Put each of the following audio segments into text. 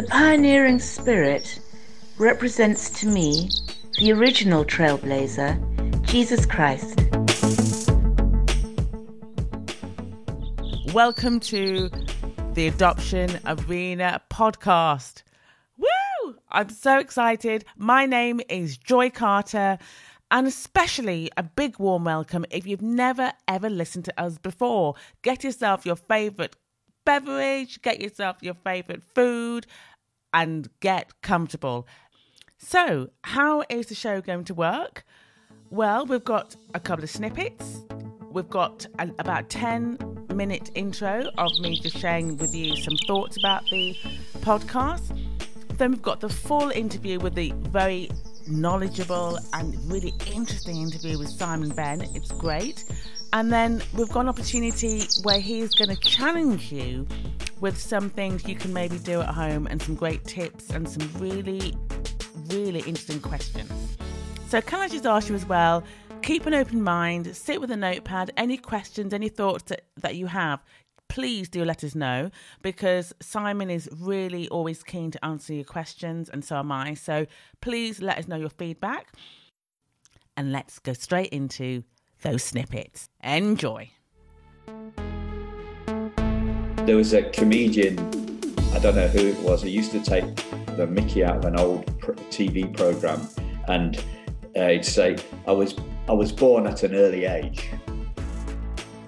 The pioneering spirit represents to me the original trailblazer, Jesus Christ. Welcome to the Adoption Arena podcast. Woo! I'm so excited. My name is Joy Carter, and especially a big warm welcome if you've never ever listened to us before. Get yourself your favorite beverage, get yourself your favorite food, and get comfortable. So, how is the show going to work? Well, we've got a couple of snippets. We've got about 10 minute intro of me just sharing with you some thoughts about the podcast. Then we've got the full interview with the very knowledgeable and really interesting interview with Simon Benn. It's great. And then we've got an opportunity where he's going to challenge you with some things you can maybe do at home and some great tips and some really, really interesting questions. So, can I just ask you as well? Keep an open mind, sit with a notepad. Any questions, any thoughts that, that you have, please do let us know because Simon is really always keen to answer your questions, and so am I. So, please let us know your feedback. And let's go straight into those snippets. Enjoy. There was a comedian, I don't know who it was, he used to take the Mickey out of an old TV program and uh, he'd say, I was, I was born at an early age.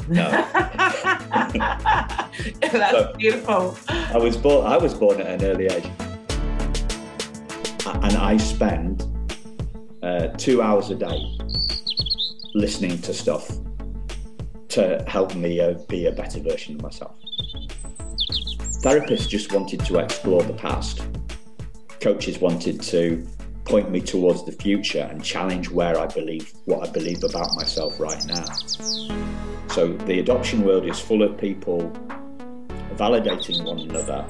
No. That's so, beautiful. I was born. I was born at an early age, and I spend uh, two hours a day listening to stuff to help me uh, be a better version of myself. Therapists just wanted to explore the past. Coaches wanted to point me towards the future and challenge where I believe what I believe about myself right now. So the adoption world is full of people validating one another.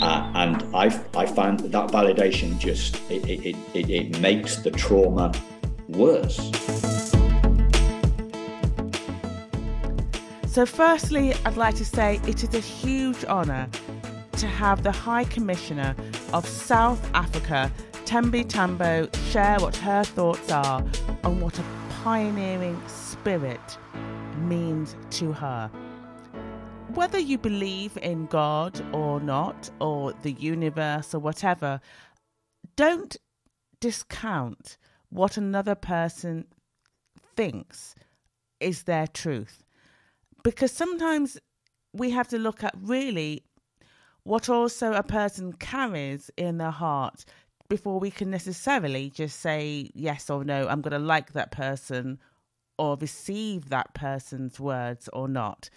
Uh, and I, I find that, that validation just it, it, it, it makes the trauma worse. So, firstly, I'd like to say it is a huge honour to have the High Commissioner of South Africa, Thembi Tambo, share what her thoughts are on what a pioneering spirit means to her. Whether you believe in God or not, or the universe or whatever, don't discount what another person thinks is their truth because sometimes we have to look at really what also a person carries in their heart before we can necessarily just say yes or no, I'm going to like that person or receive that person's words or not.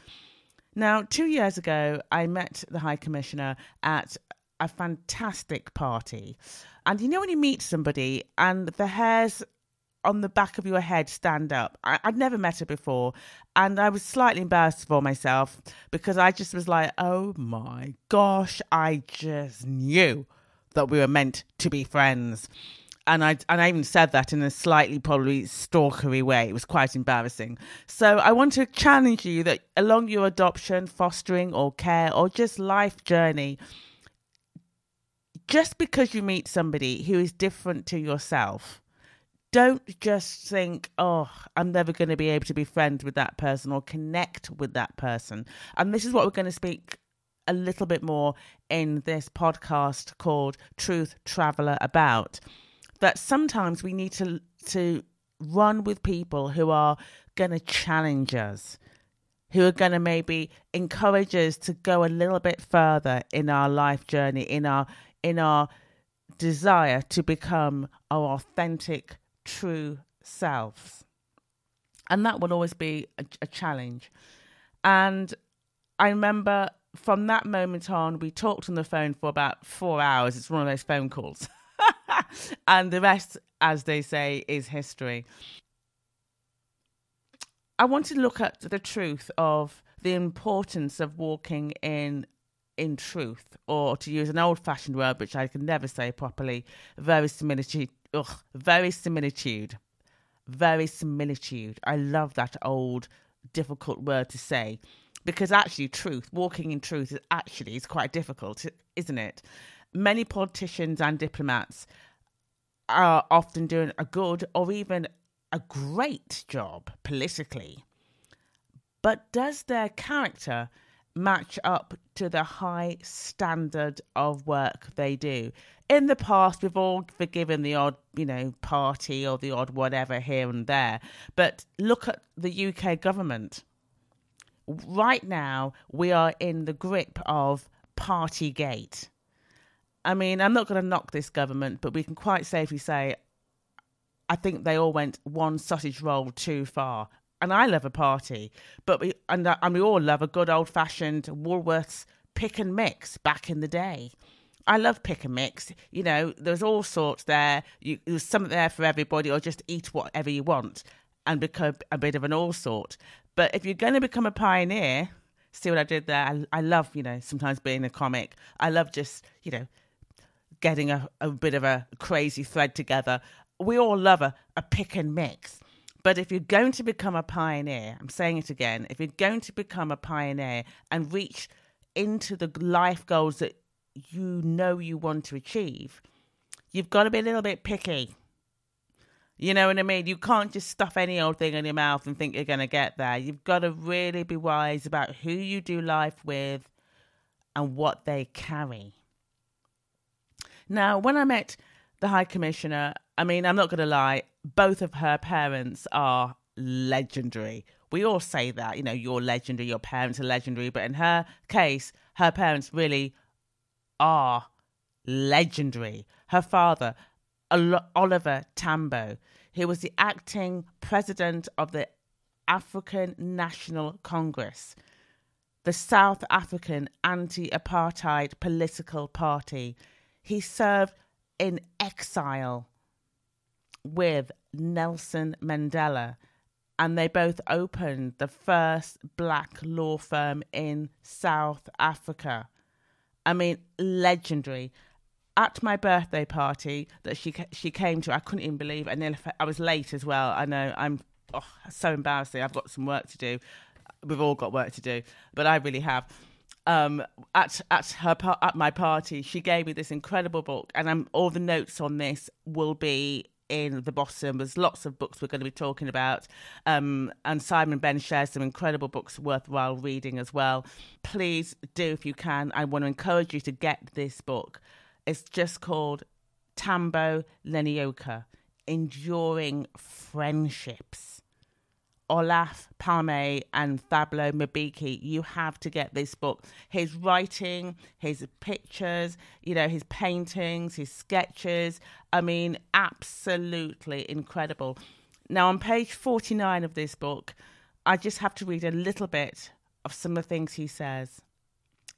Now, two years ago, I met the High Commissioner at a fantastic party. And you know, when you meet somebody and the hairs on the back of your head stand up. I, would never met her before, and I was slightly embarrassed for myself because I just was like, oh my gosh, I just knew that we were meant to be friends. And I and I even said that in a slightly probably stalkery way. It was quite embarrassing. So I want to challenge you that along your adoption, fostering, or care, or just life journey, just because you meet somebody who is different to yourself, don't just think, oh, I'm never going to be able to be friends with that person or connect with that person. And this is what we're going to speak a little bit more in this podcast called Truth Traveler about. That sometimes we need to to run with people who are going to challenge us, who are going to maybe encourage us to go a little bit further in our life journey, in our in our desire to become our authentic true selves. And that will always be a, a challenge. And I remember from that moment on, we talked on the phone for about four hours. It's one of those phone calls. and the rest, as they say, is history. I want to look at the truth of the importance of walking in in truth, or to use an old fashioned word which I can never say properly, verisimilitude ugh, verisimilitude. Verisimilitude. I love that old difficult word to say because actually truth walking in truth is actually is quite difficult isn't it many politicians and diplomats are often doing a good or even a great job politically. But does their character match up to the high standard of work they do? In the past, we've all forgiven the odd, you know, party or the odd whatever here and there. But look at the UK government. Right now, we are in the grip of Partygate. I mean, I'm not going to knock this government, but we can quite safely say I think they all went one sausage roll too far. And I love a party, but we and, uh, and we all love a good old fashioned Woolworths pick and mix back in the day. I love pick and mix. You know, there's all sorts there. You, there's something there for everybody, or just eat whatever you want and become a bit of an all sort. But if you're going to become a pioneer, see what I did there? I, I love, you know, sometimes being a comic. I love just, you know, getting a, a bit of a crazy thread together. We all love a, a pick and mix. But if you're going to become a pioneer, I'm saying it again, if you're going to become a pioneer and reach into the life goals that you know you want to achieve, you've got to be a little bit picky. You know what I mean? You can't just stuff any old thing in your mouth and think you're going to get there. You've got to really be wise about who you do life with and what they carry. Now, when I met the High Commissioner, I mean, I'm not going to lie, both of her parents are legendary. We all say that, you know, you're legendary, your parents are legendary, but in her case, her parents really are legendary. Her father, Oliver Tambo, who was the acting president of the African National Congress, the South African anti apartheid political party. He served in exile with Nelson Mandela, and they both opened the first black law firm in South Africa. I mean, legendary. At my birthday party that she she came to, I couldn't even believe. And I was late as well. I know I'm oh, so embarrassing. I've got some work to do. We've all got work to do, but I really have um, at at her at my party, she gave me this incredible book, and I'm, all the notes on this will be in the bottom. There's lots of books we're going to be talking about, um, and Simon Benn shares some incredible books worthwhile reading as well. Please do if you can. I want to encourage you to get this book. It's just called Tambo Lenioka: Enduring Friendships. Olof Palme and Thabo Mbeki, you have to get this book. His writing, his pictures, you know, his paintings, his sketches. I mean, absolutely incredible. Now, on page 49 of this book, I just have to read a little bit of some of the things he says.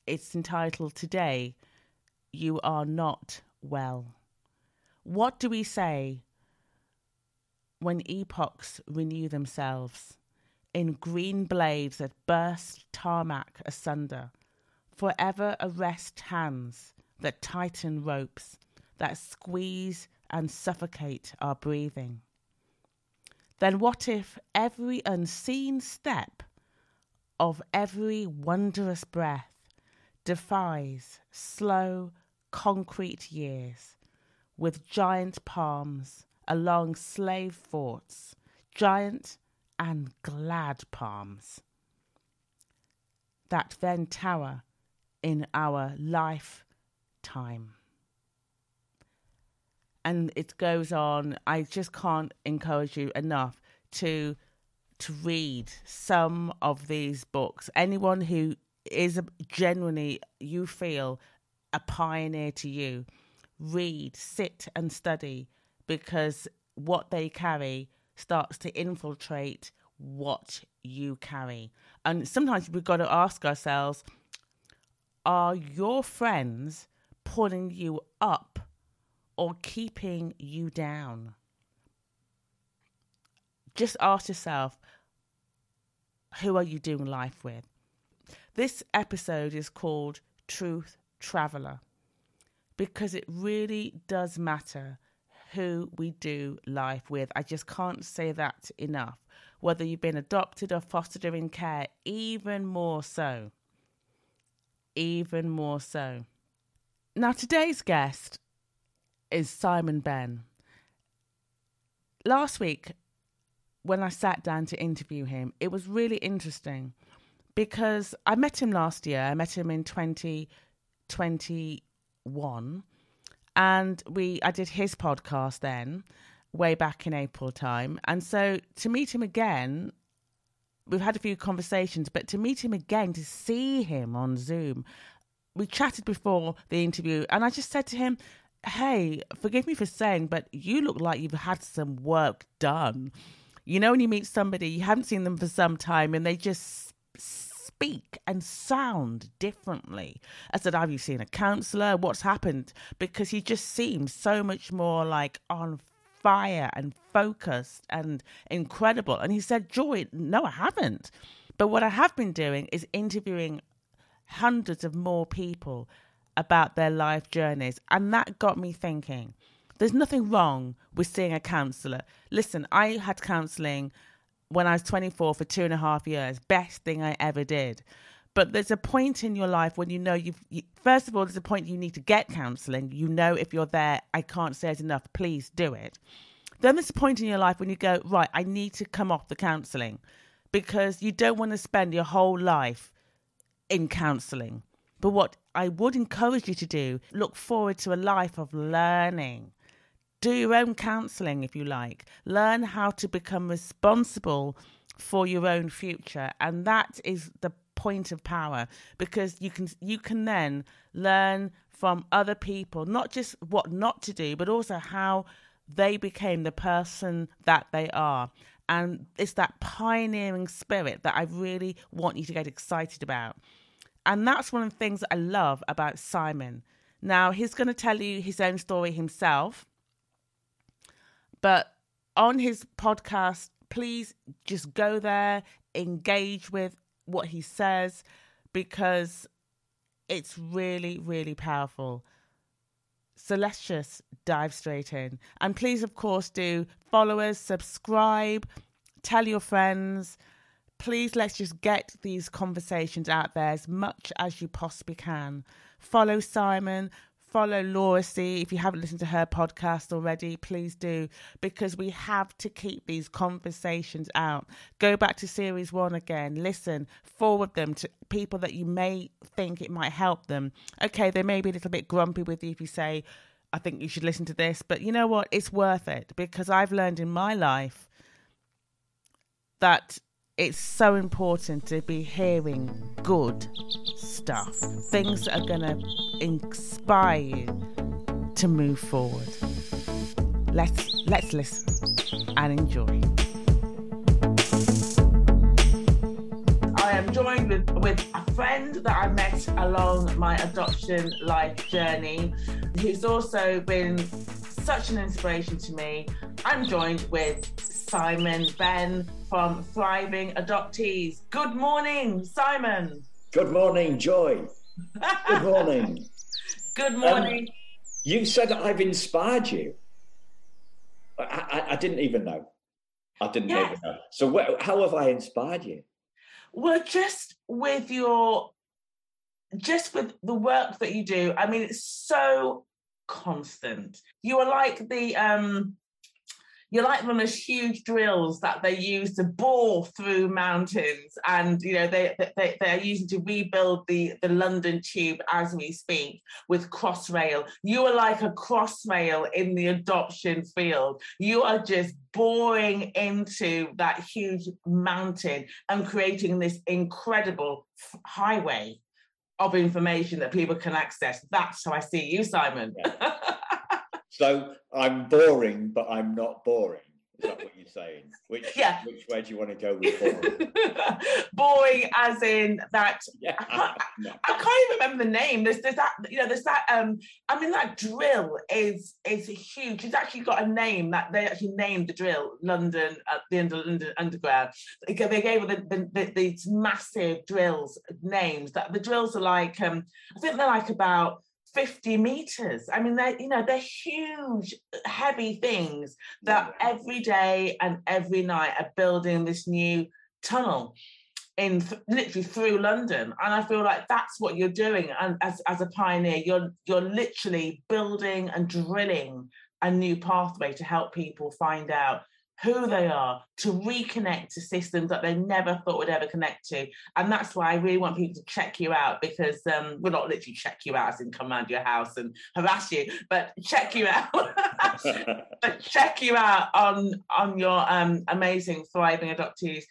It's entitled Today You Are Not Well. What do we say when epochs renew themselves in green blades that burst tarmac asunder, forever arrest hands that tighten ropes, that squeeze and suffocate our breathing. Then what if every unseen step of every wondrous breath defies slow concrete years with giant palms along slave forts, giant and glad palms that then tower in our lifetime. And it goes on. I just can't encourage you enough to to read some of these books. Anyone who is genuinely you feel a pioneer to you, read, sit and study because what they carry starts to infiltrate what you carry. And sometimes we've got to ask ourselves are your friends pulling you up or keeping you down? Just ask yourself who are you doing life with? This episode is called Truth Traveller because it really does matter who we do life with. I just can't say that enough. Whether you've been adopted or fostered or in care, even more so. Even more so. Now, today's guest is Simon Benn. Last week, when I sat down to interview him, it was really interesting because I met him last year. I met him in 2021 and we I did his podcast then way back in April time. And so to meet him again, we've had a few conversations, but to meet him again, to see him on Zoom, we chatted before the interview, and I just said to him, Hey, forgive me for saying, but you look like you've had some work done. You know, when you meet somebody, you haven't seen them for some time, and they just speak and sound differently. I said, Have you seen a counsellor? What's happened? Because he just seems so much more like on fire and focused and incredible. And he said, Joy, no, I haven't. But what I have been doing is interviewing hundreds of more people about their life journeys. And that got me thinking there's nothing wrong with seeing a counsellor. Listen, I had counselling when I was 24 for two and a half years, best thing I ever did. But there's a point in your life when you know you've, you, first of all, there's a point you need to get counselling. You know, if you're there, I can't say it enough, please do it. Then there's a point in your life when you go, right, I need to come off the counselling because you don't want to spend your whole life in counselling. But what I would encourage you to do, look forward to a life of learning. Do your own counselling if you like. Learn how to become responsible for your own future. And that is the point of power because you can you can then learn from other people not just what not to do but also how they became the person that they are and it's that pioneering spirit that I really want you to get excited about and that's one of the things that I love about Simon now he's going to tell you his own story himself but on his podcast please just go there engage with what he says because it's really, really powerful. So let's just dive straight in. And please, of course, do follow us, subscribe, tell your friends. Please, let's just get these conversations out there as much as you possibly can. Follow Simon, follow Laura C. If you haven't listened to her podcast already, please do, because we have to keep these conversations out. Go back to series one again, listen, forward them to people that you may think it might help them. Okay, they may be a little bit grumpy with you if you say, I think you should listen to this, but you know what? It's worth it because I've learned in my life that it's so important to be hearing good stuff, things that are going to inspire you to move forward. Let's let's listen and enjoy. I am joined with, with a friend that I met along my adoption life journey, who's also been such an inspiration to me. I'm joined with Simon Benn from Thriving Adoptees. Good morning, Simon. Good morning, Joy. Good morning. Good morning. Um, you said I've inspired you. I, I, I didn't even know. I didn't yes. even know. So, wh- how have I inspired you? Well, just with your, just with the work that you do. I mean, it's so constant. You are like the um you're like one of those huge drills that they use to bore through mountains and you know they, they they're using to rebuild the the london tube as we speak with crossrail. You are like a crossrail in the adoption field. You are just boring into that huge mountain and creating this incredible highway of information that people can access that's how i see you simon yeah. So I'm boring, but I'm not boring. Is that what you're saying? Which yeah. which way do you want to go with boring? boring as in that yeah. I, can't, no. I can't even remember the name. There's there's that you know there's that um I mean that drill is is huge. It's actually got a name that they actually named the drill London at uh, the end of London Underground. They gave the, the, the, these massive drills names that the drills are like um I think they're like about 50 meters. I mean, they're, you know, they're huge, heavy things that every day and every night are building this new tunnel. in th- literally through London. And I feel like that's what you're doing. And as, as a pioneer, you're you're literally building and drilling a new pathway to help people find out who they are, to reconnect to systems that they never thought would ever connect to. And that's why I really want people to check you out because um, we're not literally check you out as in come around your house and harass you, but check you out. but check you out on on your um, amazing thriving adoptees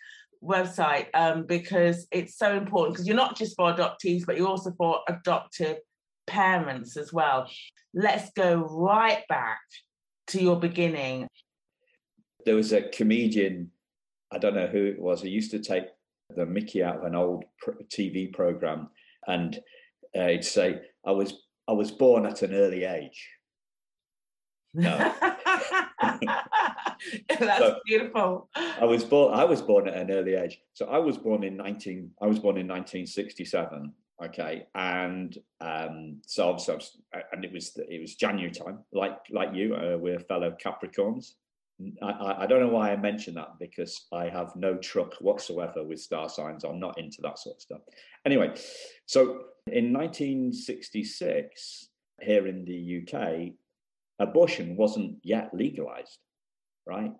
website um, because it's so important because you're not just for adoptees, but you're also for adoptive parents as well. Let's go right back to your beginning. There was a comedian, I don't know who it was, he used to take the Mickey out of an old TV program and uh, he'd say, I was I was born at an early age. No. That's so beautiful. I was born. I was born at an early age. So I was born in nineteen. I was born in nineteen sixty-seven. Okay, and um, so obviously, and it was it was January time. Like like you, uh, we're fellow Capricorns. I, I, don't know why I mention that because I have no truck whatsoever with star signs. I'm not into that sort of stuff. Anyway, so in 1966, here in the UK, abortion wasn't yet legalized, right?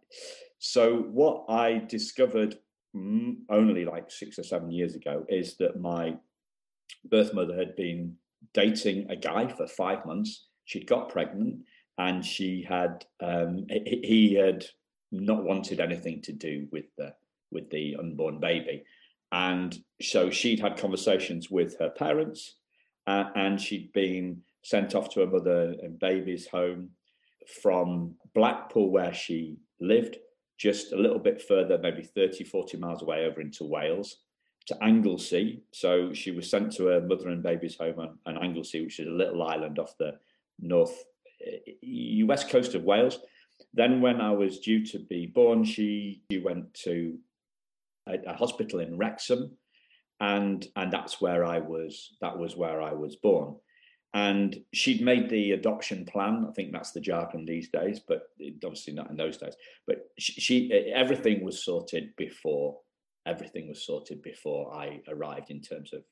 So what I discovered mm, only like six or seven years ago is that my birth mother had been dating a guy for five months. She'd got pregnant and she had um, he had not wanted anything to do with the with the unborn baby. And so she'd had conversations with her parents uh, and she'd been sent off to a mother and baby's home from blackpool where she lived just a little bit further maybe 30 40 miles away over into wales to anglesey. So she was sent to a mother and baby's home on, on anglesey which is a little island off the north Uh, west coast of Wales. Then, when I was due to be born, she, she went to a, a, hospital in Wrexham, and and that's where I was. That was where I was born. And she'd made the adoption plan. I think that's the jargon these days, but obviously not in those days. But she, she everything was sorted before everything was sorted before I arrived in terms of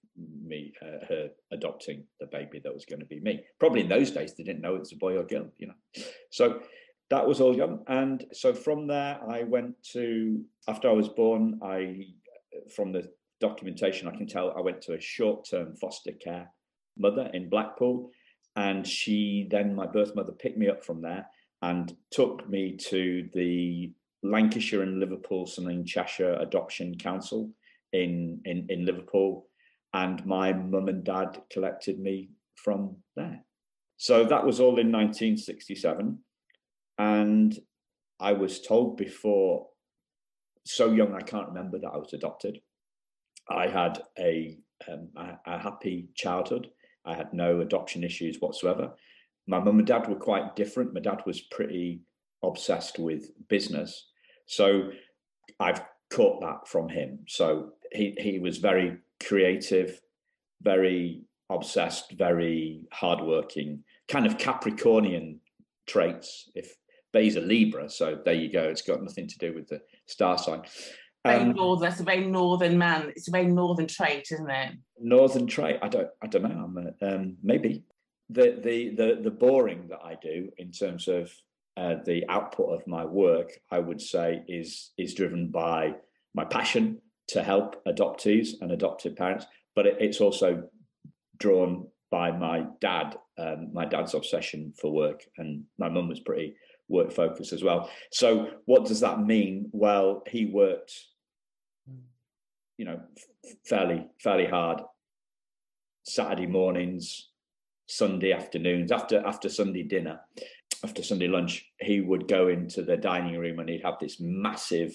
me, uh, her adopting the baby that was going to be me. Probably in those days, they didn't know it was a boy or girl, you know. So that was all young. And so from there, I went to, after I was born, I, from the documentation, I can tell I went to a short term foster care mother in Blackpool. And she then, my birth mother, picked me up from there and took me to the Lancashire and Liverpool something Cheshire Adoption Council in, in, in Liverpool. And my mum and dad collected me from there. So that was all in 1967. And I was told before, so young, I can't remember that I was adopted. I had a, um, a, a happy childhood. I had no adoption issues whatsoever. My mum and dad were quite different. My dad was pretty obsessed with business. So I've caught that from him. So he, he was very creative, very obsessed, very hardworking, kind of Capricornian traits. If Bay's a Libra, so there you go. It's got nothing to do with the star sign. Very um, northern. That's a very northern man. It's a very northern trait, isn't it? Northern trait. I don't. I don't know. I'm a, um, maybe the the the the boring that I do in terms of uh, the output of my work, I would say, is is driven by my passion to help adoptees and adopted parents, but it, it's also drawn by my dad, um, my dad's obsession for work, and my mum was pretty work focused as well. So, what does that mean? Well, he worked, you know, fairly fairly hard. Saturday mornings, Sunday afternoons, after after Sunday dinner, after Sunday lunch, he would go into the dining room and he'd have this massive,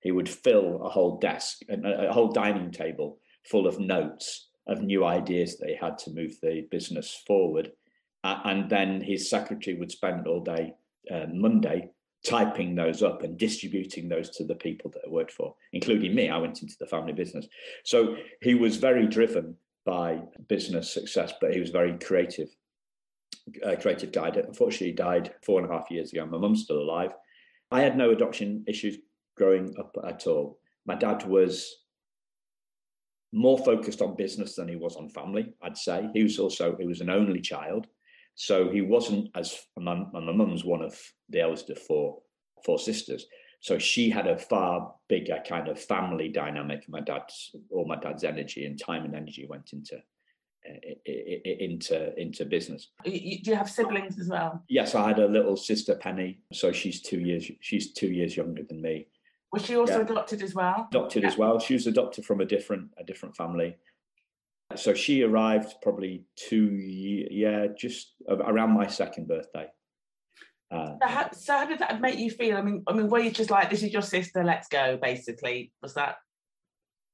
he would fill a whole desk, a, a whole dining table full of notes of new ideas that he had to move the business forward. Uh, and then his secretary would spend all day uh, Monday typing those up and distributing those to the people that I worked for, including me. I went into the family business. So he was very driven by business success, but he was very creative uh, creative guy. Unfortunately, died four and a half years ago. My mum's still alive. I had no adoption issues growing up at all. My dad was more focused on business than he was on family. I'd say he was also he was an only child, so he wasn't as my, my mum's one of the eldest of four four sisters. So she had a far bigger kind of family dynamic. My dad's all my dad's energy and time and energy went into into into business. Do you have siblings as well? Yes, I had a little sister Penny. So she's two years she's two years younger than me. Was she also yeah. adopted as well? Adopted yeah. as well. She was adopted from a different a different family. So she arrived probably two yeah just around my second birthday. Uh, so, how, so how did that make you feel? I mean, I mean, were you just like, "This is your sister, let's go"? Basically, was that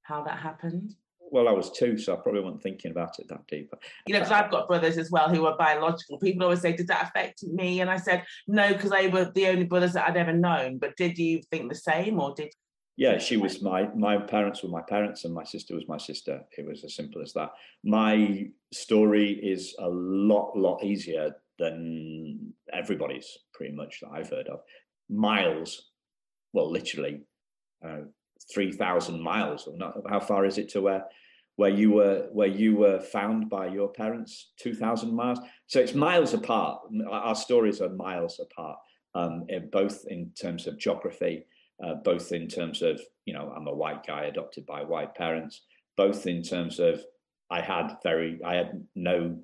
how that happened? Well, I was two, so I probably wasn't thinking about it that deep. But You know, because I've got brothers as well who are biological. People always say, "Did that affect me?" And I said, "No, because they were the only brothers that I'd ever known." But did you think the same, or did? Yeah, she was my my parents were my parents, and my sister was my sister. It was as simple as that. My story is a lot lot easier than everybody's, pretty much that I've heard of. Miles, well, literally. Uh, three thousand miles, or not? How far is it to where where you were where you were found by your parents? Two thousand miles. So it's miles apart. Our stories are miles apart, um, in both in terms of geography, uh, both in terms of you know I'm a white guy adopted by white parents, both in terms of I had very I had no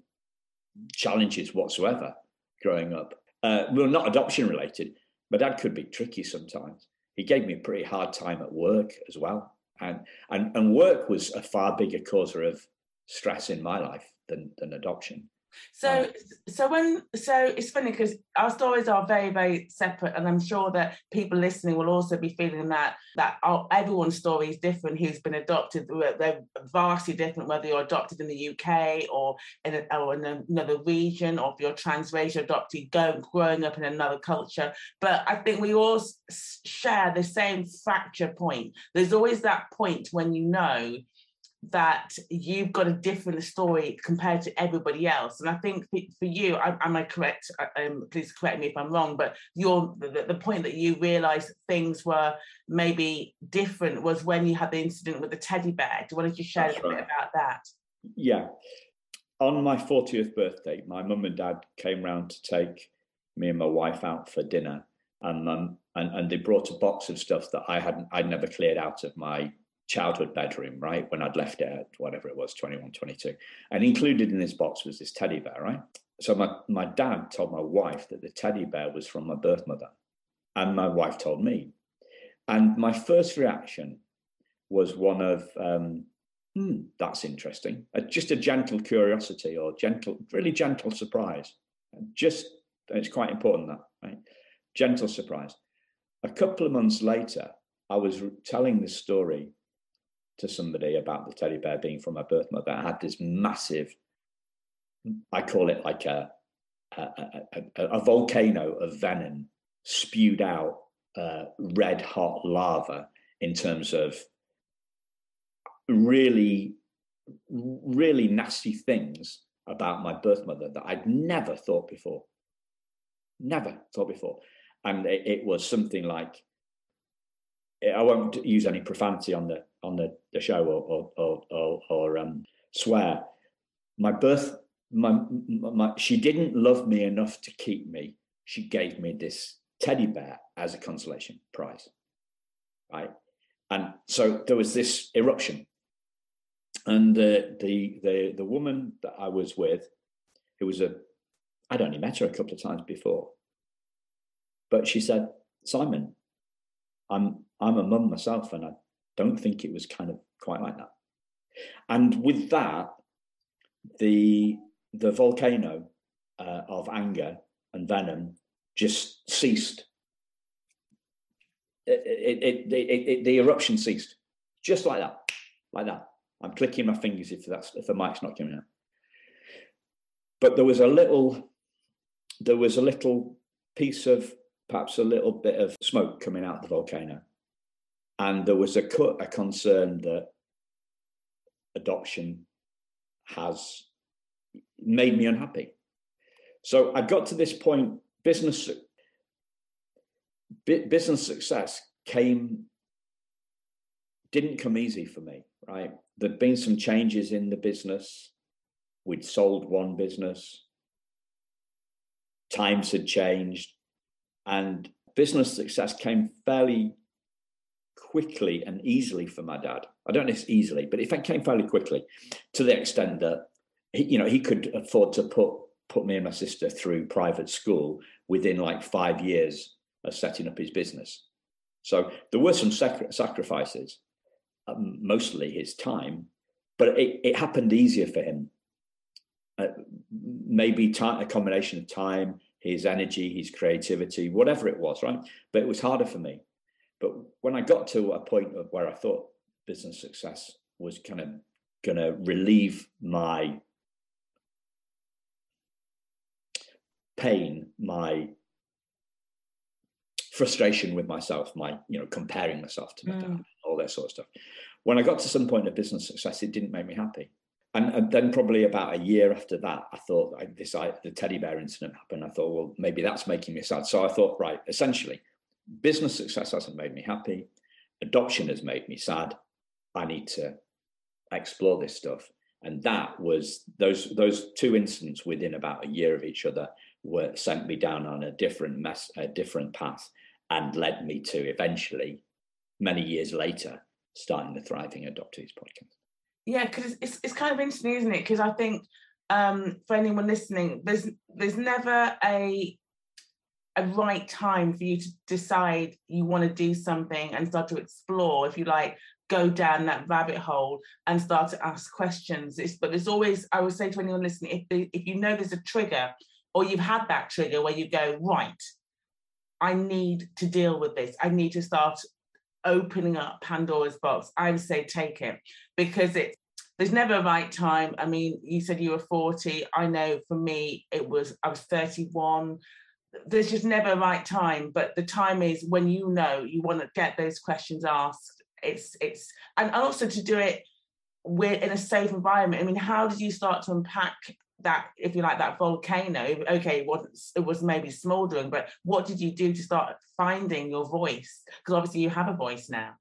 challenges whatsoever growing up. Uh, well, not adoption related. My dad could be tricky sometimes he gave me a pretty hard time at work as well. And, and, and work was a far bigger causer of stress in my life than, than adoption. So, so when so it's funny because our stories are very, very separate, and I'm sure that people listening will also be feeling that that our, everyone's story is different. Who's been adopted? They're vastly different whether you're adopted in the UK or in, a, or in another region, or if you're transracial adopted, go, growing up in another culture. But I think we all share the same fracture point. There's always that point when you know that you've got a different story compared to everybody else. And I think for you, am I correct? Uh, um, please correct me if I'm wrong, but your the, the point that you realised things were maybe different was when you had the incident with the teddy bear. Do you want to just share That's a right. bit about that? Yeah. On my 40th birthday, my mum and dad came round to take me and my wife out for dinner. And, um, and and they brought a box of stuff that I hadn't I'd never cleared out of my childhood bedroom, right? When I'd left it at whatever it was, 21, 22. And included in this box was this teddy bear, right? So my, my dad told my wife that the teddy bear was from my birth mother. And my wife told me. And my first reaction was one of, um, hmm, that's interesting. Uh, just a gentle curiosity or gentle, really gentle surprise. Just, it's quite important that, right? Gentle surprise. A couple of months later, I was telling this story to somebody about the teddy bear being from my birth mother, I had this massive, I call it like a, a, a, a volcano of venom spewed out uh, red hot lava in terms of really, really nasty things about my birth mother that I'd never thought before. Never thought before. And it, it was something like, I won't use any profanity on the on the, the show or or or, or um, swear. My birth, my, my she didn't love me enough to keep me. She gave me this teddy bear as a consolation prize, right? And so there was this eruption, and the the the the woman that I was with, who was a, I'd only met her a couple of times before, but she said, Simon, I'm I'm a mum myself, and I don't think it was kind of quite like that. And with that, the the volcano uh, of anger and venom just ceased. It, it, it, the eruption ceased, just like that, like that. I'm clicking my fingers if that's if the mic's not coming out. But there was a little, there was a little piece of perhaps a little bit of smoke coming out of the volcano, and there was a, a concern that adoption has made me unhappy. So I got to this point, business business success came didn't come easy for me, right? There'd been some changes in the business. We'd sold one business. Times had changed. And business success came fairly quickly and easily for my dad. I don't know if easily, but it came fairly quickly to the extent that he, you know he could afford to put put me and my sister through private school within like five years of setting up his business. So there were some sac- sacrifices, um, mostly his time, but it, it happened easier for him. Uh, maybe time, a combination of time, his energy, his creativity, whatever it was, right? But it was harder for me. But when I got to a point of where I thought business success was kind of going to relieve my pain, my frustration with myself, my you know comparing myself to my mm. dad, all that sort of stuff. When I got to some point of business success, it didn't make me happy. And, and then probably about a year after that, I thought I, this I, the teddy bear incident happened. I thought, well, maybe that's making me sad. So I thought, right, essentially, business success hasn't made me happy. Adoption has made me sad. I need to explore this stuff. And that was those those two incidents within about a year of each other were sent me down on a different mess, a different path, and led me to eventually, many years later, starting the Thriving Adoptees podcast. Yeah, because it's it's kind of interesting, isn't it? Because I think um, for anyone listening, there's there's never a a right time for you to decide you want to do something and start to explore, if you like, go down that rabbit hole and start to ask questions. It's, but there's always, I would say to anyone listening, if, if you know there's a trigger or you've had that trigger where you go, right, I need to deal with this. I need to start opening up Pandora's box. I would say take it because it's there's never a right time. I mean, you said you were 40. I know for me it was I was 31. There's just never a right time, but the time is when you know you want to get those questions asked. It's it's and also to do it with in a safe environment. I mean, how did you start to unpack that if you like that volcano okay it wasn't it was maybe smoldering but what did you do to start finding your voice because obviously you have a voice now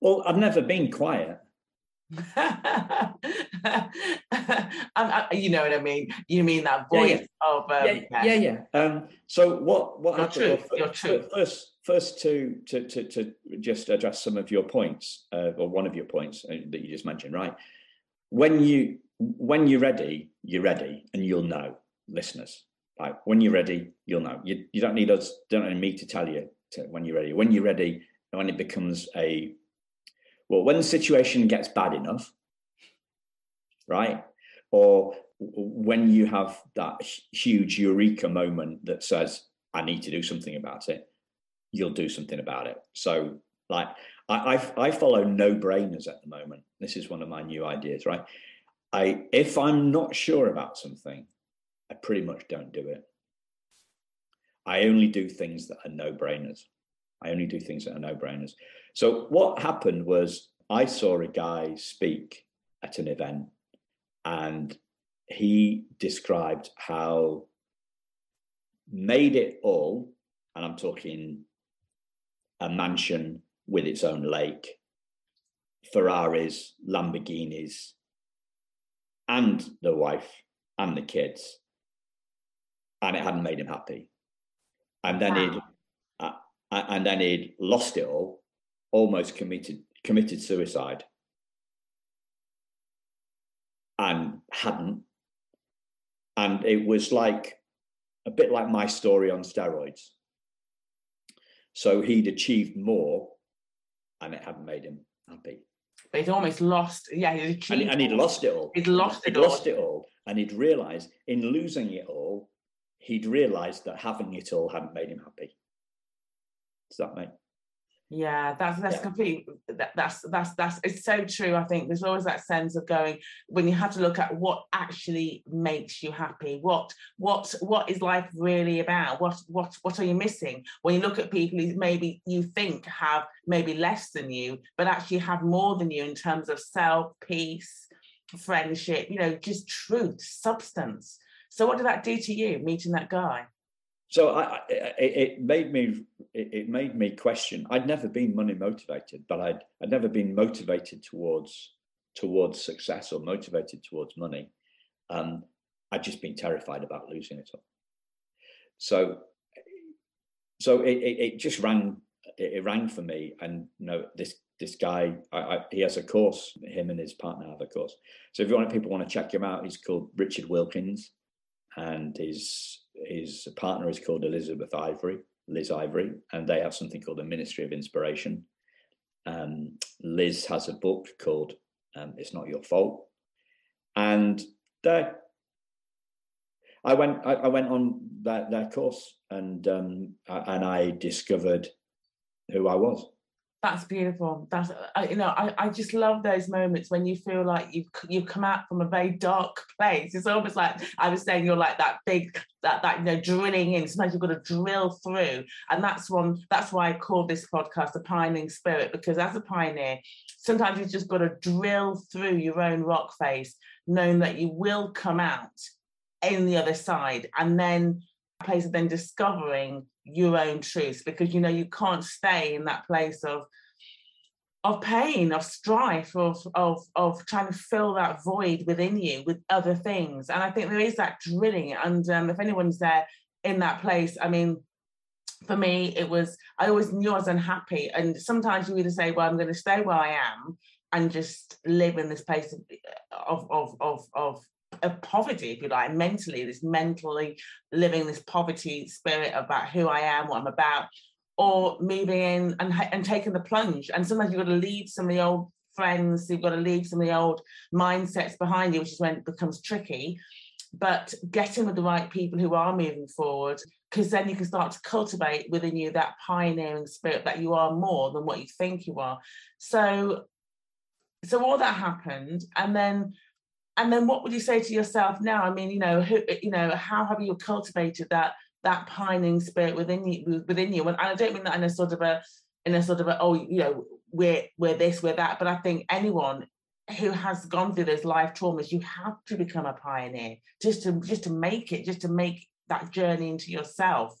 well i've never been quiet I, you know what I mean. You mean that voice yeah, yeah. of um, yeah, yeah, yeah. Um, so what what your happened? Truth, well, first, first, first to, to to to just address some of your points, uh, or one of your points uh, that you just mentioned, right? When you when you're ready, you're ready, and you'll know, listeners. Like when you're ready, you'll know. You, you don't need us, don't need me to tell you to, when you're ready. When you're ready, when it becomes a well, when the situation gets bad enough, right? Or when you have that huge eureka moment that says, I need to do something about it, you'll do something about it. So, like, I, I, I follow no brainers at the moment. This is one of my new ideas, right? I if I'm not sure about something, I pretty much don't do it. I only do things that are no brainers. I only do things that are no brainers. So what happened was I saw a guy speak at an event and he described how made it all, and I'm talking a mansion with its own lake, Ferraris, Lamborghinis, and the wife and the kids, and it hadn't made him happy. And then wow. he'd uh, and then he'd lost it all, almost committed committed suicide, and hadn't. And it was like a bit like my story on steroids. So he'd achieved more, and it hadn't made him happy. But he'd almost lost. Yeah, he'd and, and, he'd lost it all. He'd lost he'd it lost all. it all, and he'd realised in losing it all, he'd realised that having it all hadn't made him happy. Does that make? Yeah, that's that's yeah. complete. That, that's that's that's it's so true. I think there's always that sense of going when you have to look at what actually makes you happy. What what what is life really about? What what what are you missing when you look at people who maybe you think have maybe less than you, but actually have more than you in terms of self, peace, friendship. You know, just truth, substance. So what did that do to you meeting that guy? So I, it, it made me it, made me question. I'd never been money motivated, but I'd I'd never been motivated towards towards success or motivated towards money. Um, I'd just been terrified about losing it all. So, so it, it, it just rang. It, it, rang for me, and you know this this guy. I, I, he has a course. Him and his partner have a course. So if you want people want to check him out, he's called Richard Wilkins, and his his partner is called Elizabeth Ivory, Liz Ivory, and they have something called the Ministry of Inspiration. Um, Liz has a book called um, "It's Not Your Fault," and I went I, I, went on that that course and um, and I discovered who I was that's beautiful. That's you know I, I just love those moments when you feel like you've you've come out from a very dark place. It's almost like i was saying you're like that big that that you know drilling in. Sometimes you've got to drill through. And that's one that's why i call this podcast the pioneering spirit because as a pioneer sometimes you've just got to drill through your own rock face knowing that you will come out in the other side. And then place of then discovering your own truth because you know you can't stay in that place of of pain of strife of of of trying to fill that void within you with other things. And i think there is that drilling. And um, if anyone's there in that place i mean for me it was i always knew i was unhappy. And sometimes you either say well i'm going to stay where i am and just live in this place of of of of, of poverty, if you like, mentally, this mentally living this poverty spirit about who I am, what I'm about, or moving in and, and taking the plunge. And sometimes you've got to leave some of the old friends, you've got to leave some of the old mindsets behind you, which is when it becomes tricky. But getting with the right people who are moving forward, because then you can start to cultivate within you that pioneering spirit that you are more than what you think you are. So, so all that happened, and then and then what would you say to yourself now? I mean you know who, you know how have you cultivated that that pining spirit within you within you? And i don't mean that in a sort of a in a sort of a oh you know we're we're this we're that but i think anyone who has gone through those life traumas you have to become a pioneer just to just to make it just to make that journey into yourself.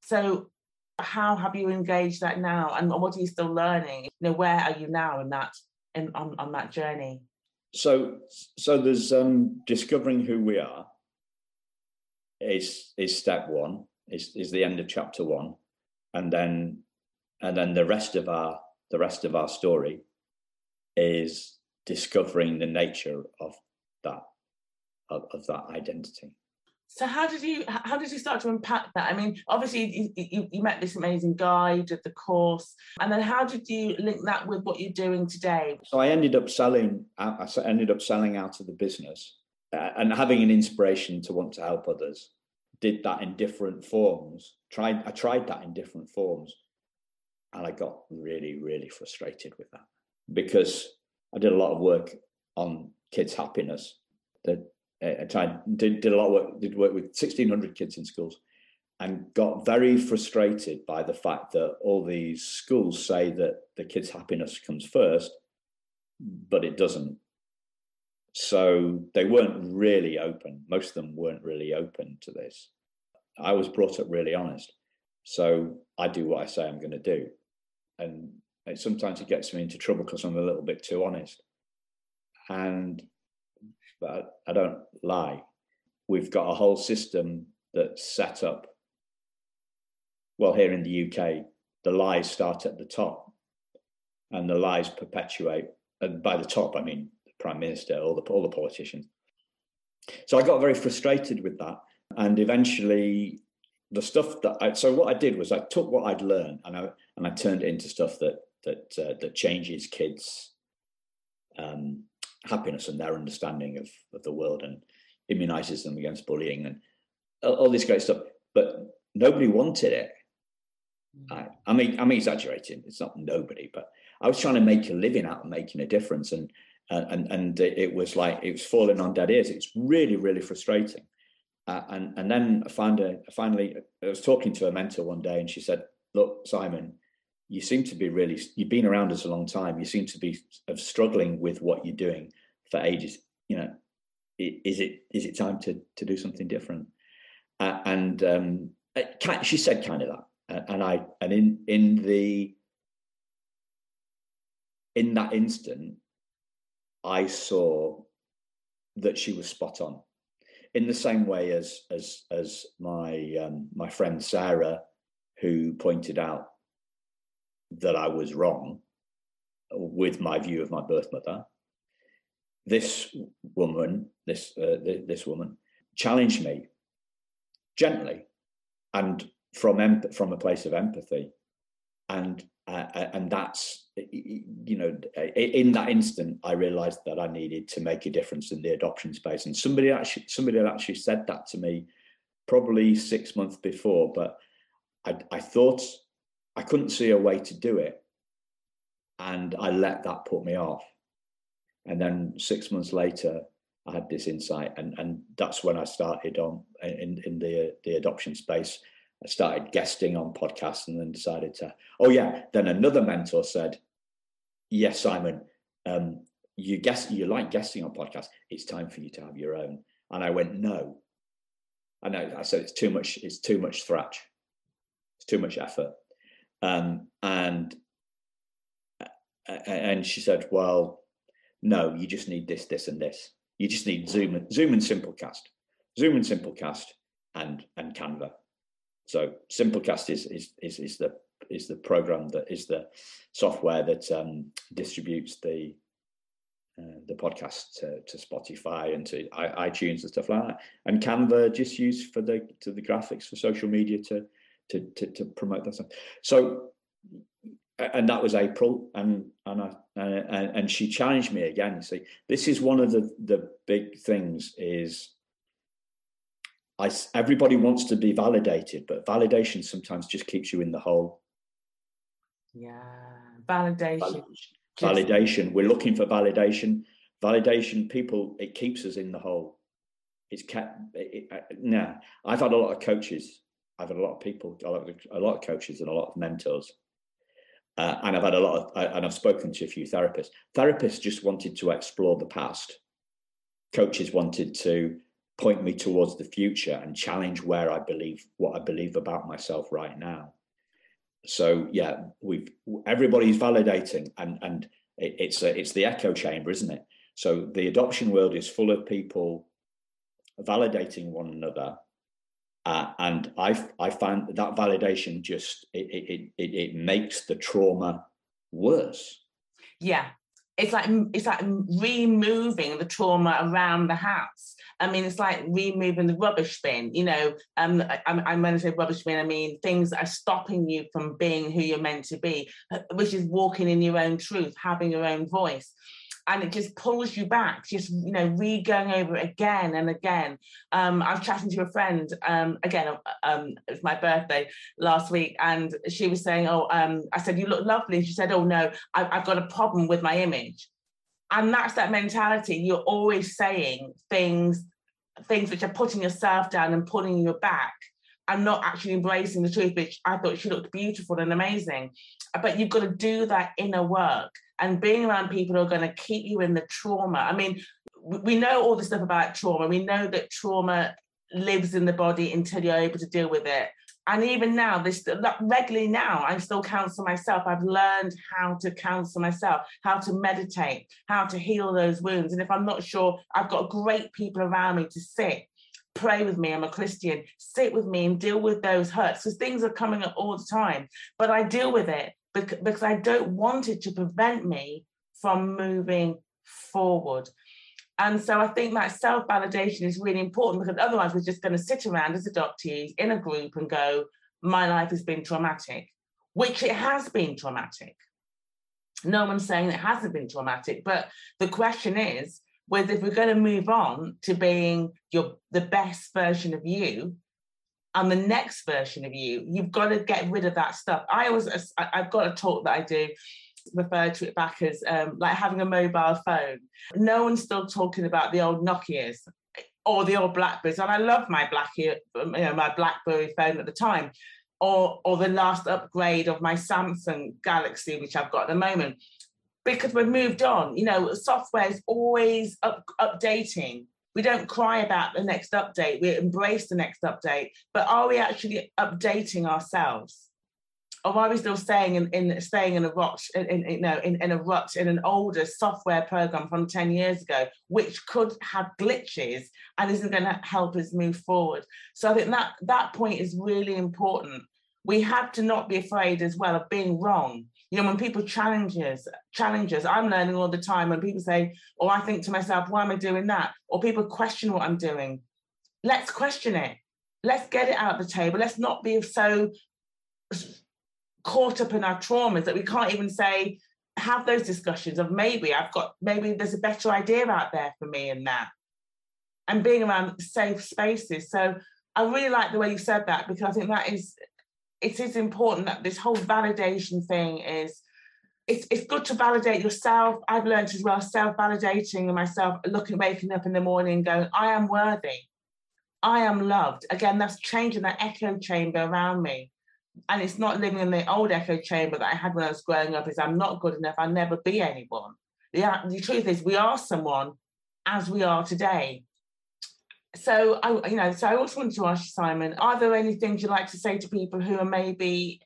So how have you engaged that now? And what are you still learning? You know where are you now in that in on, on that journey so so there's um, discovering who we are is is step one is is the end of chapter one. And then and then the rest of our the rest of our story is discovering the nature of that of, of that identity so how did you how did you start to unpack that? I mean, obviously you, you, you, met this amazing guy, did the course, and then how did you link that with what you're doing today? So I ended up selling. I ended up selling out of the business uh, and having an inspiration to want to help others. Did that in different forms. Tried I tried that in different forms, and I got really really frustrated with that because I did a lot of work on kids' happiness. That I tried did, did a lot of work did work with 1600 kids in schools and got very frustrated by the fact that all these schools say that the kids happiness comes first but it doesn't. So they weren't really open most of them weren't really open to this. I was brought up really honest so i do what i say i'm going to do. And sometimes it gets me into trouble because i'm a little bit too honest. And but I don't lie. We've got a whole system that's set up. Well, here in the UK, the lies start at the top and the lies perpetuate. And by the top, I mean the prime minister, all the, all the politicians. So I got very frustrated with that. And eventually, the stuff that I, so what I did was I took what I'd learned and I, and I turned it into stuff that, that, uh, that changes kids' um, happiness and their understanding of, of the world and immunizes them against bullying and all this great stuff. But nobody wanted it. Mm. I, I mean, I'm exaggerating. It's not nobody, but I was trying to make a living out of making a difference, and and and it was like it was falling on dead ears. It's really really frustrating. Uh, and and then I found a finally I was talking to a mentor one day, and she said, "Look, Simon, you seem to be really you've been around us a long time. You seem to be of struggling with what you're doing for ages. You know is it is it time to to do something different? Uh, and um, she said kind of that. And I and in in the in that instant, I saw that she was spot on. In the same way as as as my um, my friend Sarah, who pointed out that I was wrong with my view of my birth mother, this woman, this uh, this woman, challenged me gently and from em- from a place of empathy, and uh, uh, and that's you know in that instant I realised that I needed to make a difference in the adoption space, and somebody actually somebody had actually said that to me probably six months before, but I, I thought I couldn't see a way to do it, and I let that put me off, and then six months later. I had this insight, and, and that's when I started on in, in the the adoption space I started guesting on podcasts and then decided to, oh yeah. Then another mentor said, yes, Simon, um, you guess you like guesting on podcasts. It's time for you to have your own. And I went, no. And I, I said, it's too much, it's too much thrash. It's too much effort. Um, and, and she said, well, no, you just need this, this, and this. You just need Zoom, Zoom and Simplecast, Zoom and Simplecast, and and Canva. So Simplecast is is is, is the is the program that is the software that um, distributes the uh, the podcast to, to, Spotify and to iTunes and stuff like that. And Canva just used for the to the graphics for social media to to to, to promote that stuff. So and that was April, and and I and, and she challenged me again. You see, this is one of the the big things is I, everybody wants to be validated, but validation sometimes just keeps you in the hole. Yeah, validation. Validation. We're looking for validation. Validation, people, it keeps us in the hole. It's kept. It, it, uh, now, I've had a lot of coaches. I've had a lot of people, a lot of, coaches, and a lot of mentors. Uh, and I've had a lot of, and I've spoken to a few therapists. Therapists just wanted to explore the past. Coaches wanted to point me towards the future and challenge where I believe what I believe about myself right now. So yeah, we've everybody's validating, and and it, it's a, it's the echo chamber, isn't it? So the adoption world is full of people validating one another, uh, and I I find that validation just it, it it it makes the trauma worse. Yeah, it's like it's like removing the trauma around the house. I mean, it's like removing the rubbish bin. You know, um, I, I'm when I say rubbish bin, I mean things that are stopping you from being who you're meant to be, uh, which is walking in your own truth, having your own voice and it just pulls you back, just you know, re-going over it again and again. Um, I was chatting to a friend um, again. Uh, um, it was my birthday last week, and she was saying, "Oh, um, I said you look lovely." She said, "Oh no, I, I've got a problem with my image," and that's that mentality. You're always saying things, things which are putting yourself down and pulling you back and not actually embracing the truth, which I thought she looked beautiful and amazing. But you've got to do that inner work and being around people who are going to keep you in the trauma. I mean, we know all the stuff about trauma. We know that trauma lives in the body until you're able to deal with it. And even now, this regularly now, I still counsel myself. I've learned how to counsel myself, how to meditate, how to heal those wounds. And if I'm not sure, I've got great people around me to sit pray with me. I'm a Christian. Sit with me and deal with those hurts because things are coming up all the time. But I deal with it because I don't want it to prevent me from moving forward. And so I think that self validation is really important because otherwise we're just going to sit around as adoptees in a group and go, my life has been traumatic, which it has been traumatic. No one's saying it hasn't been traumatic, but the question is, whether if we're going to move on to being your the best version of you and the next version of you you've got to get rid of that stuff i always i've got a talk that i do refer to it back as um, like having a mobile phone no one's still talking about the old nokias or the old blackberries and i love my blackberry you know my blackberry phone at the time or or the last upgrade of my samsung galaxy which i've got at the moment because we've moved on. You know, software is always up, updating. We don't cry about the next update. We embrace the next update. But are we actually updating ourselves? or are we still staying in, in staying in a rut, in, in, you know, in, in a rut in an older software program from 10 years ago, which could have glitches and isn't going to help us move forward. So I think that that point is really important. We have to not be afraid as well of being wrong. You know, when people challenges challenges, I'm learning all the time. When people say, "Oh, I think to myself, why am I doing that?" or people question what I'm doing, let's question it. Let's get it out the table. Let's not be so caught up in our traumas that we can't even say have those discussions of maybe I've got maybe there's a better idea out there for me in that and being around safe spaces. So I really like the way you said that because I think that is it is important that this whole validation thing is it's, it's good to validate yourself. I've learned as well self-validating myself, looking, waking up in the morning, going, I am worthy. I am loved. Again, that's changing that echo chamber around me and it's not living in the old echo chamber that I had when I was growing up. Is I'm not good enough. I'll never be anyone. The truth is, we are someone as we are today. So I, you know, so I also wanted to ask you, Simon, are there any things you'd like to say to people who are maybe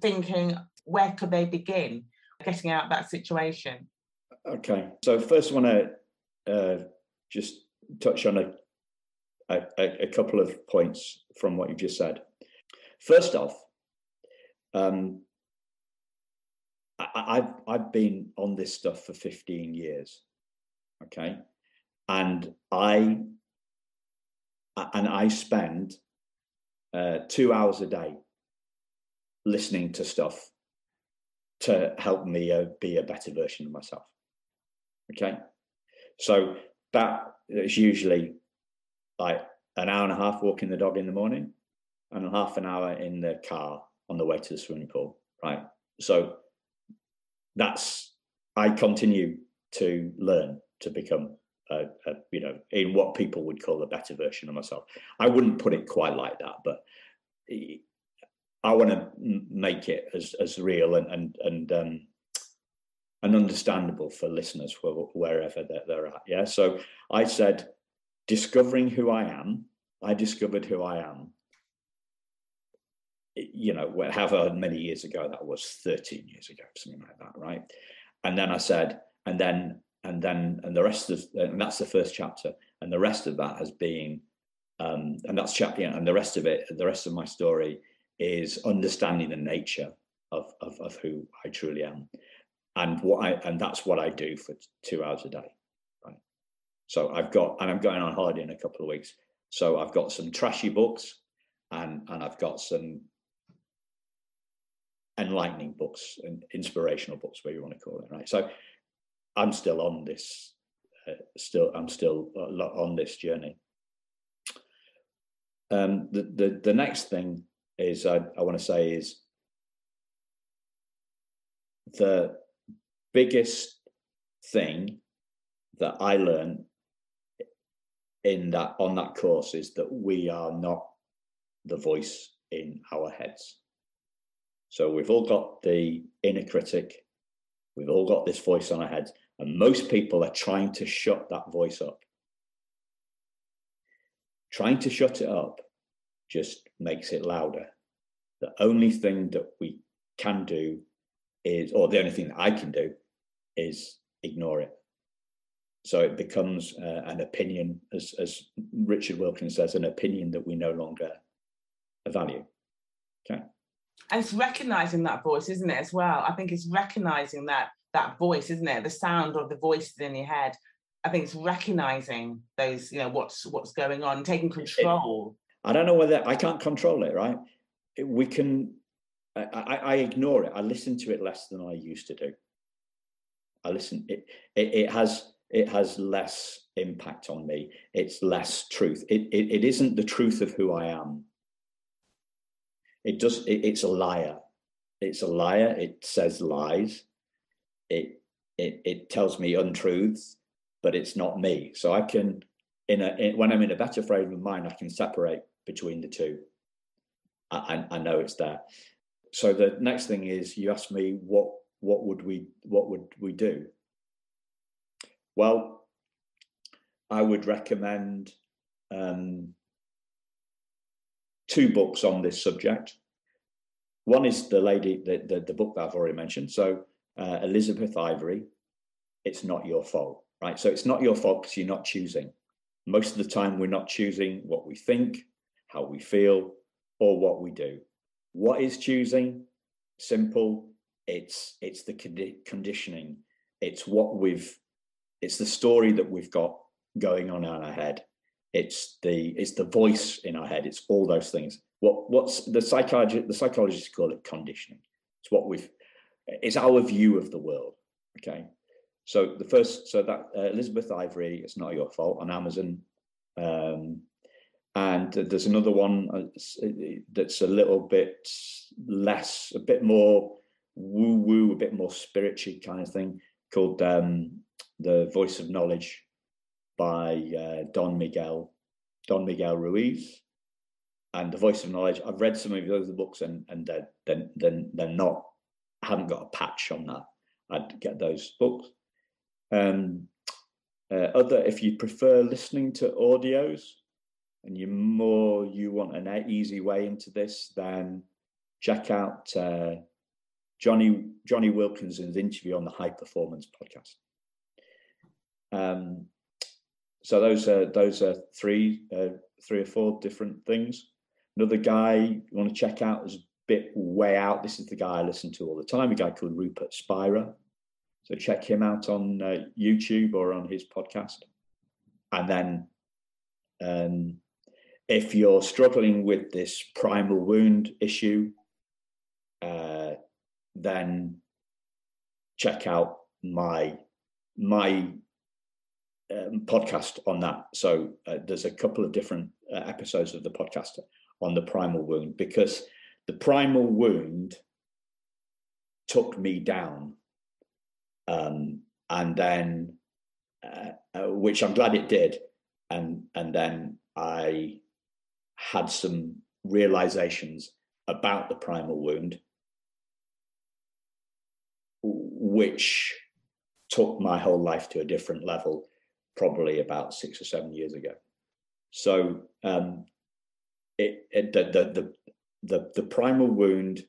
thinking, where could they begin getting out of that situation? Okay, so first, I want to uh, just touch on a, a, a couple of points from what you've just said. First off, um, I, have I've been on this stuff for 15 years, okay, and I and I spend uh, two hours a day listening to stuff to help me uh, be a better version of myself. Okay, so that is usually like an hour and a half walking the dog in the morning, and half an hour in the car on the way to the swimming pool, right? So that's I continue to learn to become a, a, you know in what people would call a better version of myself. I wouldn't put it quite like that, but I want to make it as as real and and and um, and understandable for listeners wherever they're, they're at. Yeah. So I said, discovering who I am. I discovered who I am you know, however many years ago that was, 13 years ago, something like that, right? And then I said, and then, and then, and the rest of, and that's the first chapter, and the rest of that has been, um, and that's chapter, and the rest of it, the rest of my story is understanding the nature of, of, of who I truly am, and what I, and that's what I do for two hours a day, right? So I've got, and I'm going on holiday in a couple of weeks, so I've got some trashy books, and and I've got some enlightening books and inspirational books, where you want to call it, right? So I'm still on this, uh, still I'm still on this journey. Um, the, the the next thing is I, I want to say is the biggest thing that I learned in that on that course is that we are not the voice in our heads. So we've all got the inner critic, we've all got this voice on our heads, and most people are trying to shut that voice up. Trying to shut it up just makes it louder. The only thing that we can do is, or the only thing that I can do is ignore it. So it becomes uh, an opinion, as, as Richard Wilkins says, an opinion that we no longer value. Okay and it's recognizing that voice isn't it as well i think it's recognizing that that voice isn't it the sound of the voices in your head i think it's recognizing those you know what's what's going on taking control it, i don't know whether i can't control it right we can I, I, I, ignore it i listen to it less than i used to do i listen it, it, it has it has less impact on me it's less truth it, it, it isn't the truth of who i am it does. It, it's a liar. It's a liar. It says lies. It it it tells me untruths, but it's not me. So I can, in a in, when I'm in a better frame of mind, I can separate between the two. I, I, I know it's there. So the next thing is you ask me what what would we what would we do? Well, I would recommend um, two books on this subject. one is the lady, the, the, the book that I've already mentioned. So uh, Elizabeth Ivory, It's Not Your Fault, right? So it's not your fault because you're not choosing. Most of the time, we're not choosing what we think, how we feel, or what we do. What is choosing? Simple. It's it's the condi- conditioning. It's what we've. It's the story that we've got going on in our head. It's the it's the voice in our head. It's all those things. What what's the psychologist The psychologists call it conditioning. It's what we've. It's our view of the world. Okay. So the first, so that uh, Elizabeth Ivory, it's not your fault on Amazon. Um, and there's another one uh, that's a little bit less, a bit more woo woo, a bit more spiritual kind of thing called um, The Voice of Knowledge by uh, Don Miguel, Don Miguel Ruiz. And The Voice of Knowledge, I've read some of those books and, and they're, they're, they're not, I haven't got a patch on that. I'd get those books. Um, uh, other, if you prefer listening to audios and you more you want an easy way into this, then check out uh, Jonny Jonny Wilkinson's interview on the High Performance podcast. Um, so those are those are three uh, three or four different things. Another guy you want to check out is bit way out. This is the guy I listen to all the time. A guy called Rupert Spira. So check him out on uh, YouTube or on his podcast. And then, um, if you're struggling with this primal wound issue, uh, then check out my my um, podcast on that. So uh, there's a couple of different uh, episodes of the podcast on the primal wound because the primal wound took me down um, and then uh, uh, which I'm glad it did, and and then I had some realizations about the primal wound, which took my whole life to a different level, probably about six or seven years ago. So um, it, it the, the the the the primal wound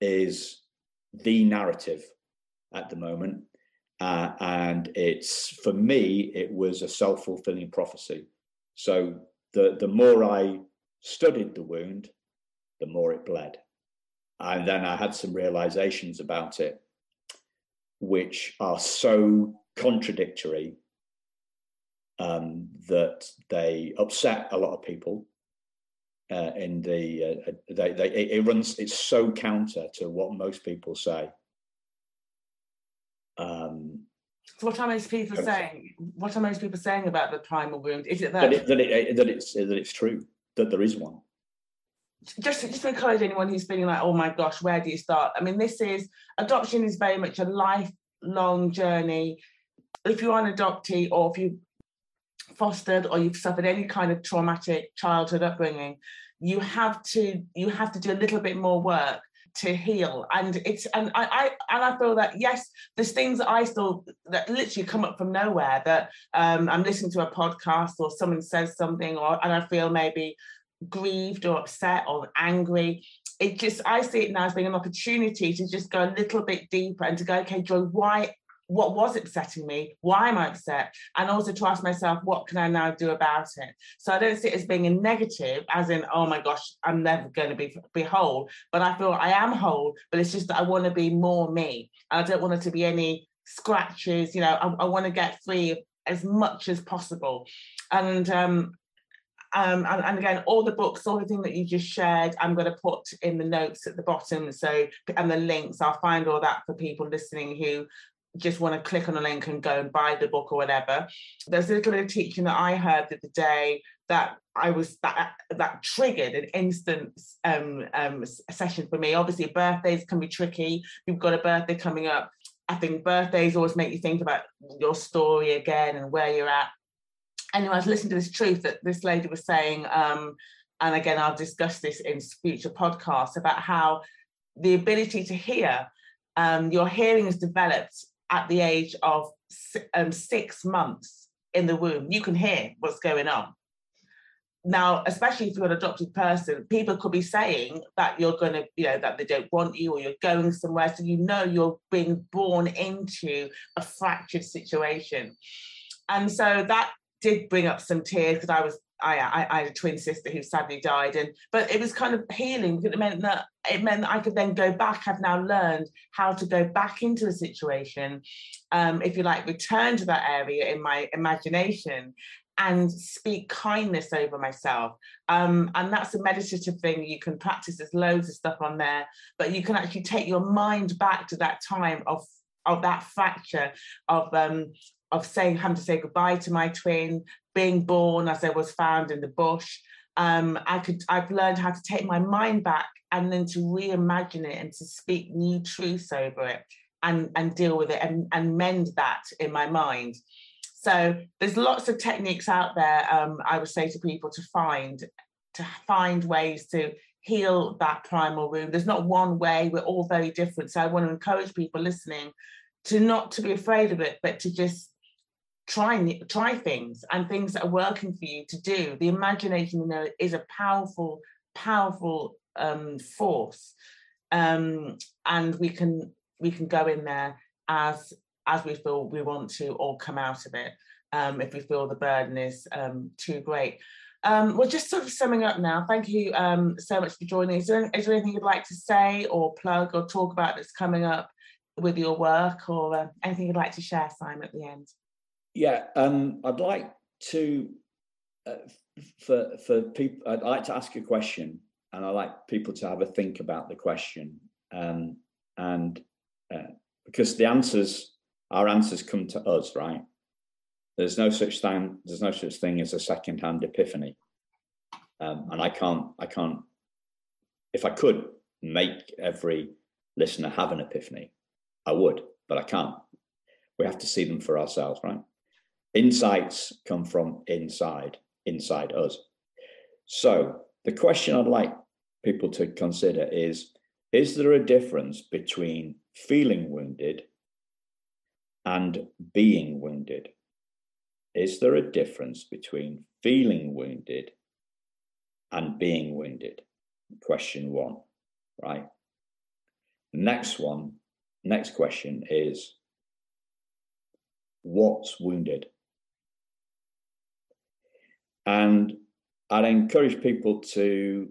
is the narrative at the moment. Uh, and it's for me, it was a self fulfilling prophecy. So the, the more I studied the wound, the more it bled. And then I had some realizations about it, which are so contradictory um, that they upset a lot of people. Uh, in the uh, they, they it runs it's so counter to what most people say um, so what are most people saying? What are most people saying about the primal wound? Is it that that, it, that, it, that it's that it's true that there is one? Just just to encourage anyone who's feeling like, oh my gosh, where do you start? I mean, this is adoption is very much a lifelong journey. If you're an adoptee or if you fostered or you've suffered any kind of traumatic childhood upbringing, you have to you have to do a little bit more work to heal. And it's and I, I and I feel that yes there's things that I still that literally come up from nowhere that um, I'm listening to a podcast or someone says something or and I feel maybe grieved or upset or angry. It just I see it now as being an opportunity to just go a little bit deeper and to go okay Joy why what was upsetting me why am i upset and also to ask myself what can i now do about it? So i don't see it as being a negative as in oh my gosh i'm never going to be be whole but i feel i am whole but it's just that i want to be more me. I don't want it to be any scratches you know i, I want to get free as much as possible. And um um, and, and, again, all the books, all the thing that you just shared, I'm going to put in the notes at the bottom. So, and the links, I'll find all that for people listening who just want to click on a link and go and buy the book or whatever. There's a little bit of teaching that I heard the other day that I was that that triggered an instant um, um, session for me. Obviously, birthdays can be tricky. You've got a birthday coming up. I think birthdays always make you think about your story again and where you're at. Anyway, I was listening to this truth that this lady was saying, um, and again, I'll discuss this in future podcasts about how the ability to hear um, your hearing is developed at the age of um, six months in the womb. You can hear what's going on. now, especially if you're an adopted person, people could be saying that you're going to, you know, that they don't want you or you're going somewhere. So you know you're being born into a fractured situation. And so that did bring up some tears because I was I, I, had a twin sister who sadly died, and but it was kind of healing because it meant that it meant that I could then go back. I've now learned how to go back into a situation, um, if you like, return to that area in my imagination and speak kindness over myself. Um, and that's a meditative thing you can practice. There's loads of stuff on there, but you can actually take your mind back to that time of of that fracture of um, of saying having to say goodbye to my twin, being born as I was found in the bush. Um, I could I've learned how to take my mind back and then to reimagine it and to speak new truths over it and and deal with it and, and mend that in my mind. So there's lots of techniques out there. Um, I would say to people to find to find ways to heal that primal wound. There's not one way. We're all very different. So I want to encourage people listening to not to be afraid of it, but to just try try things and things that are working for you to do. The imagination, you know, is a powerful, powerful um, force, um, and we can we can go in there as as we feel we want to or come out of it um, if we feel the burden is um, too great. Um, well, just sort of summing up now, thank you um, so much for joining. Is there, is there anything you'd like to say or plug or talk about that's coming up with your work or uh, anything you'd like to share, Simon, at the end? Yeah, um, I'd like to, uh, for, for people, I'd like to ask a question and I'd like people to have a think about the question. Um, and uh, because the answers our answers come to us, right? There's no such thing. There's no such thing as a second-hand epiphany, um, and I can't. I can't. If I could make every listener have an epiphany, I would, but I can't. We have to see them for ourselves, right? Insights come from inside, inside us. So the question I'd like people to consider is: Is there a difference between feeling wounded and being wounded. Is there a difference between feeling wounded and being wounded? Question one, right? Next one, next question is what's wounded? And I'd encourage people to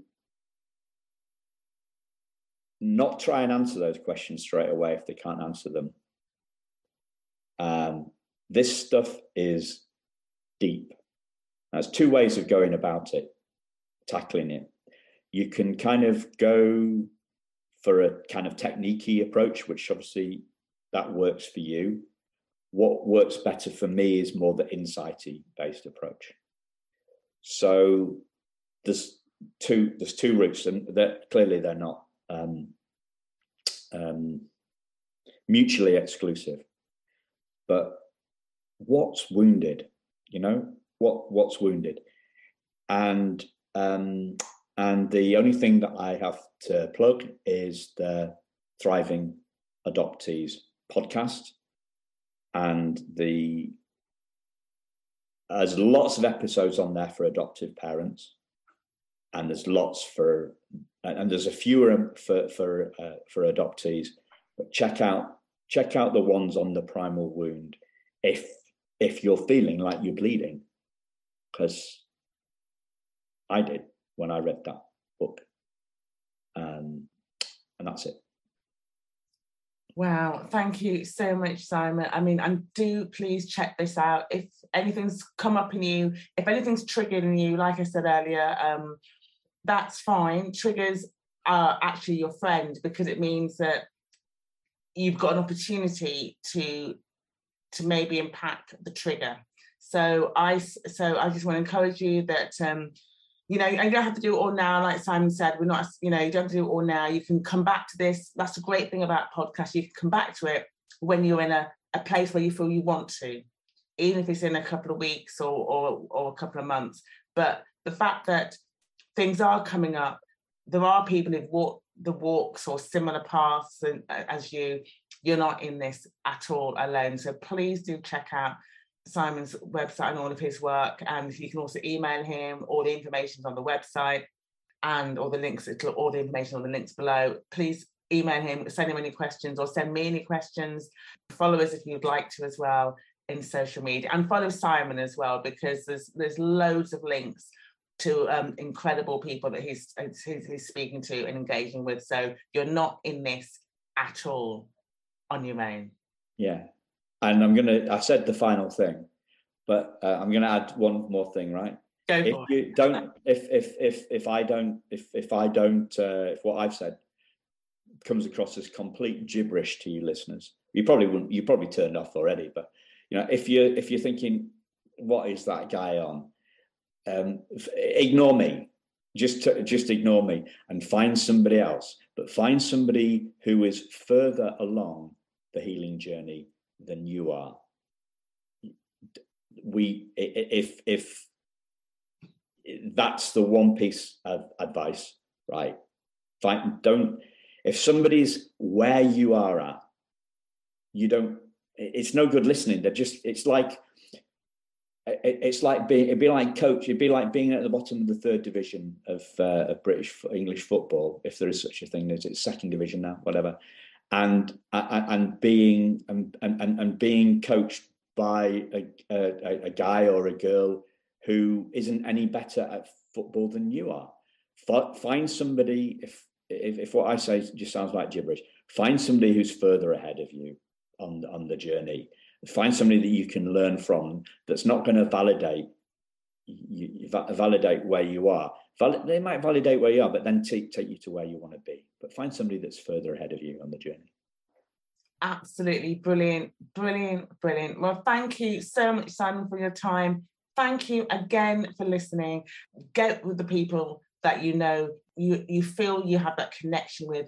not try and answer those questions straight away if they can't answer them um, this stuff is deep. There's two ways of going about it, tackling it. You can kind of go for a kind of techniquey approach, which obviously that works for you. What works better for me is more the insighty based approach. So there's two there's two routes, and that clearly they're not um, um, mutually exclusive. But what's wounded you know what what's wounded? And um and the only thing that i have to plug is the thriving adoptees podcast and the there's lots of episodes on there for adoptive parents. And there's lots for and there's a fewer for for uh, for adoptees. But check out check out the ones on the primal wound if if you're feeling like you're bleeding. Because i did when i read that book. Um, and that's it Wow, thank you so much, Simon. I mean, and do please check this out. If anything's come up in you, if anything's triggered in you, like I said earlier, um, that's fine. Triggers are actually your friend because it means that you've got an opportunity to to maybe impact the trigger. So I so I just want to encourage you that um, you know, you don't have to do it all now, like Simon said. We're not, you know, you don't have to do it all now. You can come back to this. That's a great thing about podcasts. You can come back to it when you're in a, a place where you feel you want to, even if it's in a couple of weeks or or, or a couple of months. But the fact that things are coming up, there are people who've walked the walks or similar paths and, as you, you're not in this at all alone. So please do check out Simon's website and all of his work. And you can also email him. All the information is on the website and all the links, it'll all the information on the links below. Please email him, send him any questions or send me any questions. Follow us if you'd like to as well in social media and follow Simon as well because there's there's loads of links to um, incredible people that he's, he's, he's speaking to and engaging with. So you're not in this at all on your own. Yeah, and I'm gonna. I said the final thing, but uh, I'm gonna add one more thing. Right? Go if you don't, if if if if I don't, if if I don't, uh, if what I've said comes across as complete gibberish to you listeners, you probably wouldn't. You probably turned off already. But you know, if you if you're thinking, what is that guy on? Um, ignore me. Just just ignore me and find somebody else. But find somebody who is further along the healing journey than you are. We if if that's the one piece of advice, right? Find, don't if somebody's where you are at, you don't. It's no good listening. They're just. It's like. It's like being. It'd be like coach. It'd be like being at the bottom of the third division of, uh, of British English football, if there is such a thing. as it's second division now, whatever, and uh, uh, and being and and, and being coached by a, a, a guy or a girl who isn't any better at football than you are. Find somebody if if, if what I say just sounds like gibberish, find somebody who's further ahead of you on on the journey. Find somebody that you can learn from that's not going to validate you, validate where you are. They might validate where you are, but then take take you to where you want to be. But find somebody that's further ahead of you on the journey. Absolutely brilliant, brilliant, brilliant. Well, thank you so much, Simon, for your time. Thank you again for listening. Get with the people that you know you you feel you have that connection with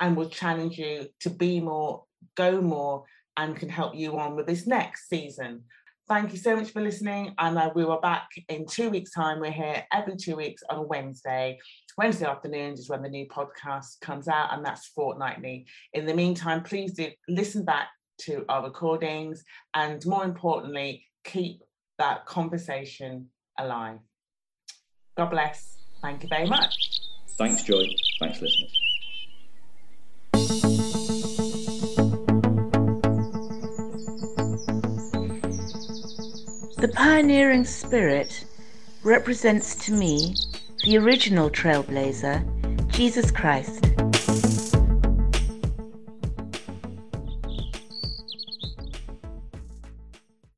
and will challenge you to be more go more and can help you on with this next season thank you so much for listening and uh, we were back in two weeks time we're here every two weeks on a wednesday wednesday afternoons is when the new podcast comes out and that's fortnightly in the meantime please do listen back to our recordings and more importantly keep that conversation alive god bless Thank you very much. Thanks, Joy. Thanks, listeners. The pioneering spirit represents to me the original trailblazer, Jesus Christ.